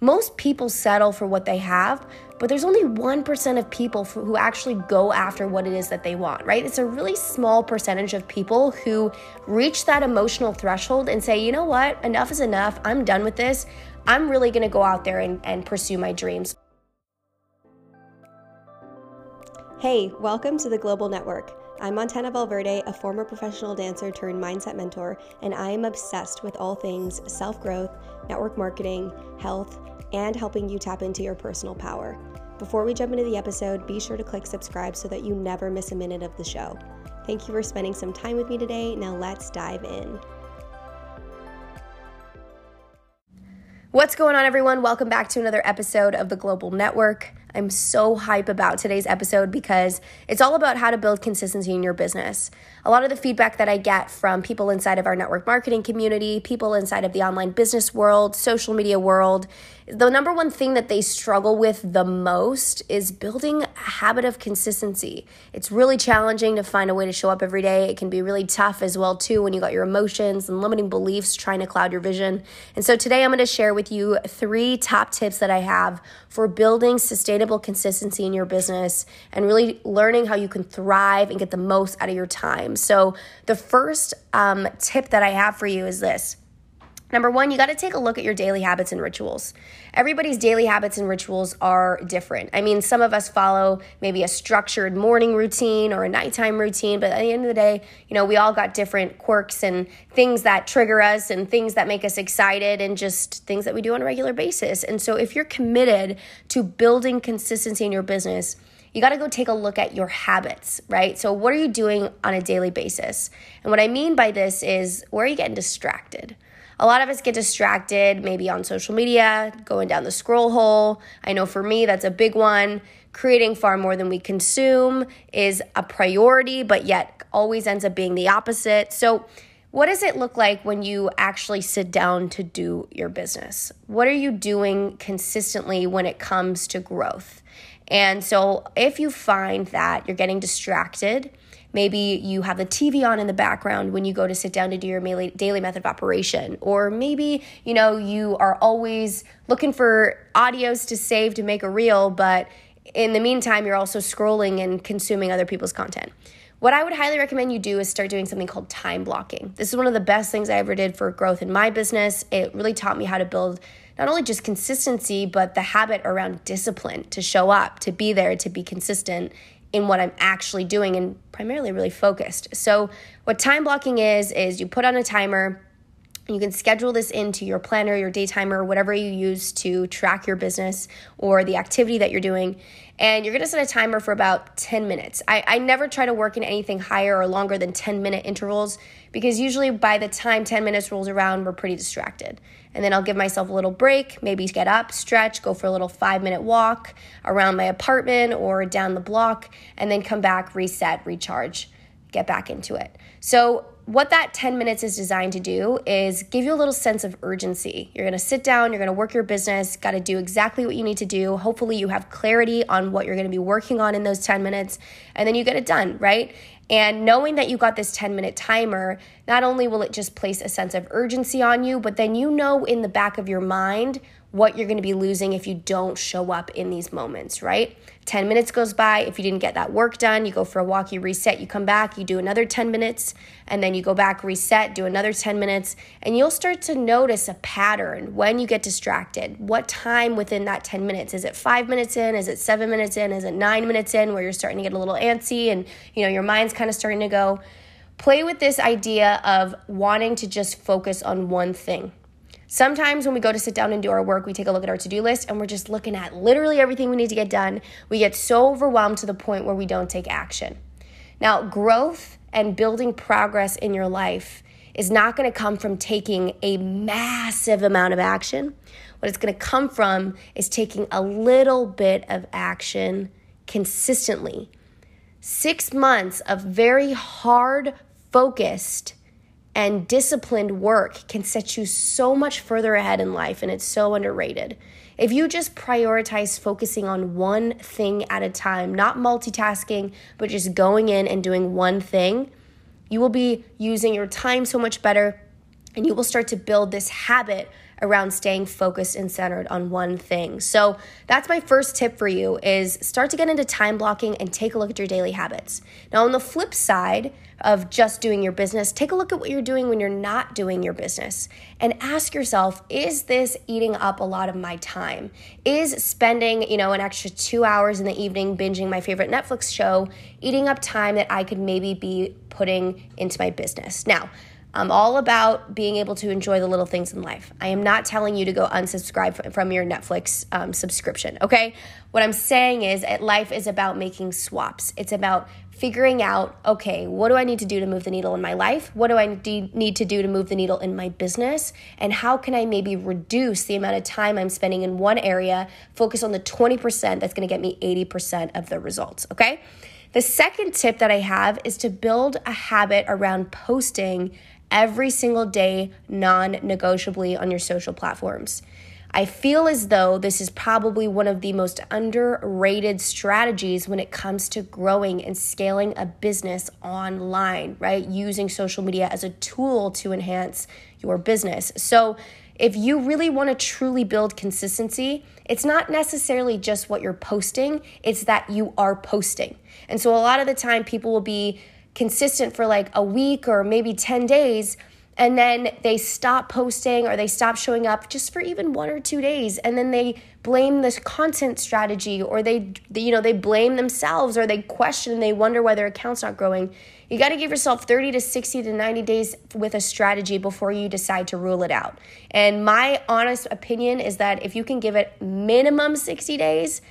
Most people settle for what they have, but there's only 1% of people who actually go after what it is that they want, right? It's a really small percentage of people who reach that emotional threshold and say, you know what, enough is enough. I'm done with this. I'm really gonna go out there and, and pursue my dreams. Hey, welcome to the Glowbal Network. I'm Montana Valverde, a former professional dancer turned mindset mentor, and I am obsessed with all things self growth, network marketing, health, and helping you tap into your personal power. Before we jump into the episode, be sure to click subscribe so that you never miss a minute of the show. Thank you for spending some time with me today. Now let's dive in. What's going on, everyone? Welcome back to another episode of the Glowbal Network. I'm so hype about today's episode because it's all about how to build consistency in your business. A lot of the feedback that I get from people inside of our network marketing community, people inside of the online business world, social media world, the number one thing that they struggle with the most is building a habit of consistency. It's really challenging to find a way to show up every day. It can be really tough as well too when you got your emotions and limiting beliefs trying to cloud your vision. And so today I'm going to share with you three top tips that I have for building sustainable consistency in your business and really learning how you can thrive and get the most out of your time. So the first um, tip that I have for you is this Number one, you got to take a look at your daily habits and rituals. Everybody's daily habits and rituals are different. I mean, some of us follow maybe a structured morning routine or a nighttime routine, but at the end of the day, you know, we all got different quirks and things that trigger us and things that make us excited and just things that we do on a regular basis. And so, if you're committed to building consistency in your business, you got to go take a look at your habits, right? So, what are you doing on a daily basis? And what I mean by this is where are you getting distracted? A lot of us get distracted maybe on social media, going down the scroll hole. I know for me, that's a big one. Creating far more than we consume is a priority, but yet always ends up being the opposite. So, what does it look like when you actually sit down to do your business? What are you doing consistently when it comes to growth? And so, if you find that you're getting distracted, Maybe you have the TV on in the background when you go to sit down to do your daily method of operation. Or maybe, you know, you are always looking for audios to save to make a reel, but in the meantime, you're also scrolling and consuming other people's content. What I would highly recommend you do is start doing something called time blocking. This is one of the best things I ever did for growth in my business. It really taught me how to build not only just consistency, but the habit around discipline to show up, to be there, to be consistent in what I'm actually doing and primarily really focused. So, what time blocking is, is you put on a timer. You can schedule this into your planner, your day timer, whatever you use to track your business or the activity that you're doing. And you're gonna set a timer for about 10 minutes. I, I never try to work in anything higher or longer than 10 minute intervals because usually by the time 10 minutes rolls around, we're pretty distracted and then I'll give myself a little break, maybe get up, stretch, go for a little five minute walk around my apartment or down the block, and then come back, reset, recharge, get back into it. So, what that 10 minutes is designed to do is give you a little sense of urgency. You're gonna sit down, you're gonna work your business, gotta do exactly what you need to do. Hopefully, you have clarity on what you're gonna be working on in those 10 minutes, and then you get it done, right? And knowing that you got this 10 minute timer, not only will it just place a sense of urgency on you, but then you know in the back of your mind what you're going to be losing if you don't show up in these moments, right? 10 minutes goes by. If you didn't get that work done, you go for a walk, you reset, you come back, you do another 10 minutes, and then you go back, reset, do another 10 minutes, and you'll start to notice a pattern when you get distracted. What time within that 10 minutes? Is it five minutes in? Is it seven minutes in? Is it nine minutes in where you're starting to get a little antsy and you know your mind's kind of starting to go? Play with this idea of wanting to just focus on one thing Sometimes when we go to sit down and do our work, we take a look at our to do list and we're just looking at literally everything we need to get done. We get so overwhelmed to the point where we don't take action. Now, growth and building progress in your life is not going to come from taking a massive amount of action. What it's going to come from is taking a little bit of action consistently. Six months of very hard, focused and disciplined work can set you so much further ahead in life, and it's so underrated. If you just prioritize focusing on one thing at a time, not multitasking, but just going in and doing one thing, you will be using your time so much better and you will start to build this habit around staying focused and centered on one thing. So that's my first tip for you is start to get into time blocking and take a look at your daily habits. Now on the flip side of just doing your business, take a look at what you're doing when you're not doing your business and ask yourself, is this eating up a lot of my time? Is spending, you know, an extra 2 hours in the evening binging my favorite Netflix show eating up time that I could maybe be putting into my business? Now, I'm all about being able to enjoy the little things in life. I am not telling you to go unsubscribe from your Netflix um, subscription, okay? What I'm saying is, life is about making swaps. It's about figuring out, okay, what do I need to do to move the needle in my life? What do I need to do to move the needle in my business? And how can I maybe reduce the amount of time I'm spending in one area, focus on the 20% that's gonna get me 80% of the results, okay? The second tip that I have is to build a habit around posting every single day, non negotiably on your social platforms. I feel as though this is probably one of the most underrated strategies when it comes to growing and scaling a business online, right? Using social media as a tool to enhance your business. So, if you really want to truly build consistency, it's not necessarily just what you're posting, it's that you are posting. And so, a lot of the time, people will be consistent for like a week or maybe 10 days and then they stop posting or they stop showing up just for even one or two days and then they blame this content strategy or they you know they blame themselves or they question and they wonder why their account's not growing. You got to give yourself 30 to 60 to 90 days with a strategy before you decide to rule it out. And my honest opinion is that if you can give it minimum 60 days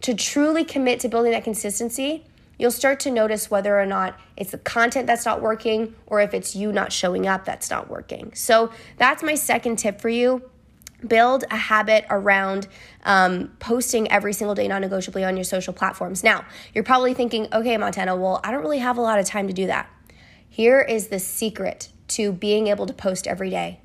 to truly commit to building that consistency you'll start to notice whether or not it's the content that's not working or if it's you not showing up that's not working. So that's my second tip for you. Build a habit around um, posting every single day, non negotiably on your social platforms. Now, you're probably thinking, okay, Montana, well, I don't really have a lot of time to do that. Here is the secret to being able to post every day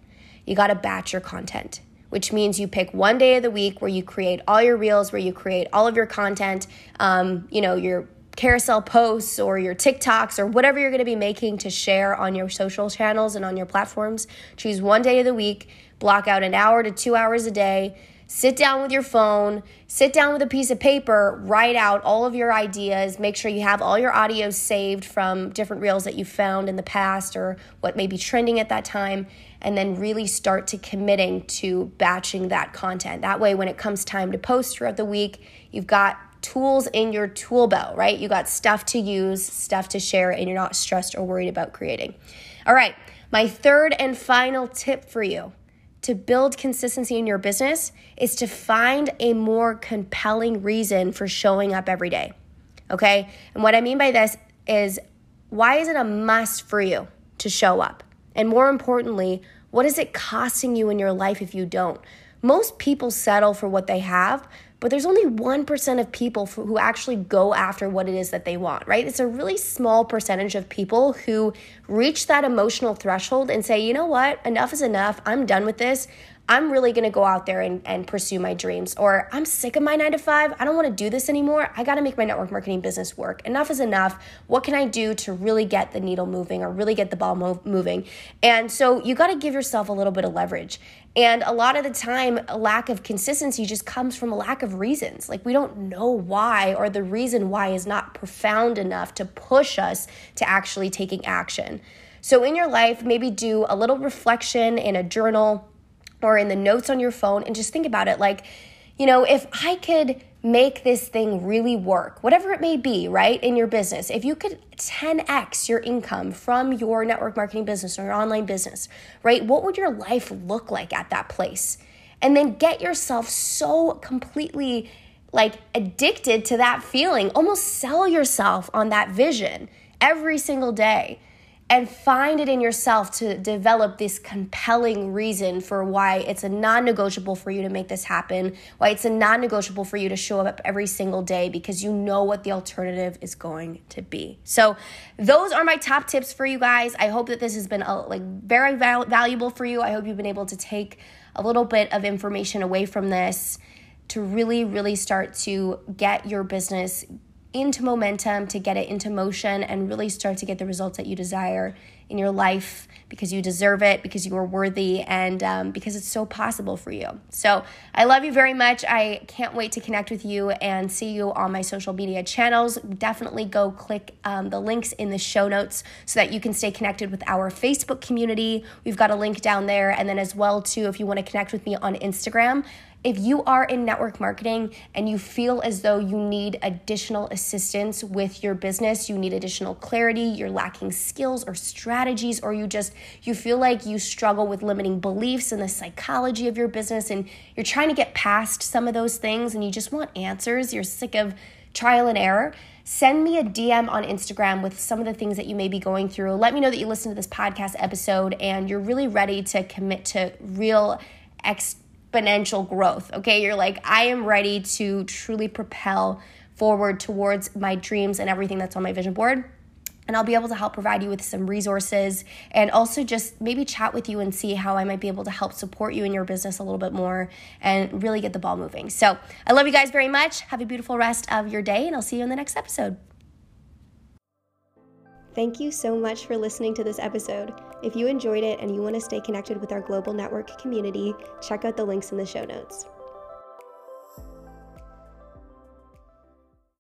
you got to batch your content which means you pick one day of the week where you create all your reels, where you create all of your content, um, you know, your carousel posts or your TikToks or whatever you're going to be making to share on your social channels and on your platforms. Choose one day of the week, block out an hour to two hours a day. Sit down with your phone, sit down with a piece of paper, write out all of your ideas. Make sure you have all your audio saved from different reels that you found in the past or what may be trending at that time. And then really start to committing to batching that content. That way, when it comes time to post throughout the week, you've got tools in your tool belt, right? You got stuff to use, stuff to share, and you're not stressed or worried about creating. All right, my third and final tip for you to build consistency in your business is to find a more compelling reason for showing up every day. Okay? And what I mean by this is why is it a must for you to show up? And more importantly, what is it costing you in your life if you don't? Most people settle for what they have, but there's only 1% of people who actually go after what it is that they want, right? It's a really small percentage of people who reach that emotional threshold and say, you know what, enough is enough. I'm done with this. I'm really gonna go out there and, and pursue my dreams. Or I'm sick of my nine to five. I don't wanna do this anymore. I gotta make my network marketing business work. Enough is enough. What can I do to really get the needle moving or really get the ball moving? And so you gotta give yourself a little bit of leverage. And a lot of the time, a lack of consistency just comes from a lack of reasons. Like we don't know why, or the reason why is not profound enough to push us to actually taking action. So in your life, maybe do a little reflection in a journal or in the notes on your phone and just think about it like, you know, if I could make this thing really work, whatever it may be, right, in your business, if you could 10x your income from your network marketing business or your online business, right, what would your life look like at that place? And then get yourself so completely like addicted to that feeling, almost sell yourself on that vision every single day and find it in yourself to develop this compelling reason for why it's a non negotiable for you to make this happen, why it's a non negotiable for you to show up every single day because you know what the alternative is going to be. So, those are my top tips for you guys. I hope that this has been like very val- valuable for you. I hope you've been able to take a little bit of information away from this to really, really start to get your business into momentum, to get it into motion, and really start to get the results that you desire in your life because you deserve it, because you are worthy, and um, because it's so possible for you. So I love you very much. I can't wait to connect with you and see you on my social media channels. Definitely go click um, the links in the show notes so that you can stay connected with our Facebook community. We've got a link down there, and then as well too, if you want to connect with me on Instagram. If you are in network marketing and you feel as though you need additional assistance with your business, you need additional clarity, you're lacking skills or strategies or you just you feel like you struggle with limiting beliefs and the psychology of your business and you're trying to get past some of those things and you just want answers, you're sick of trial and error, send me a DM on Instagram with some of the things that you may be going through. Let me know that you listened to this podcast episode and you're really ready to commit to real ex exponential growth. Okay, you're like, I am ready to truly propel forward towards my dreams and everything that's on my vision board. And I'll be able to help provide you with some resources and also just maybe chat with you and see how I might be able to help support you in your business a little bit more and really get the ball moving. So I love you guys very much. Have a beautiful rest of your day, and I'll see you in the next episode. Thank you so much for listening to this episode. If you enjoyed it and you want to stay connected with our Glowbal Network community, check out the links in the show notes.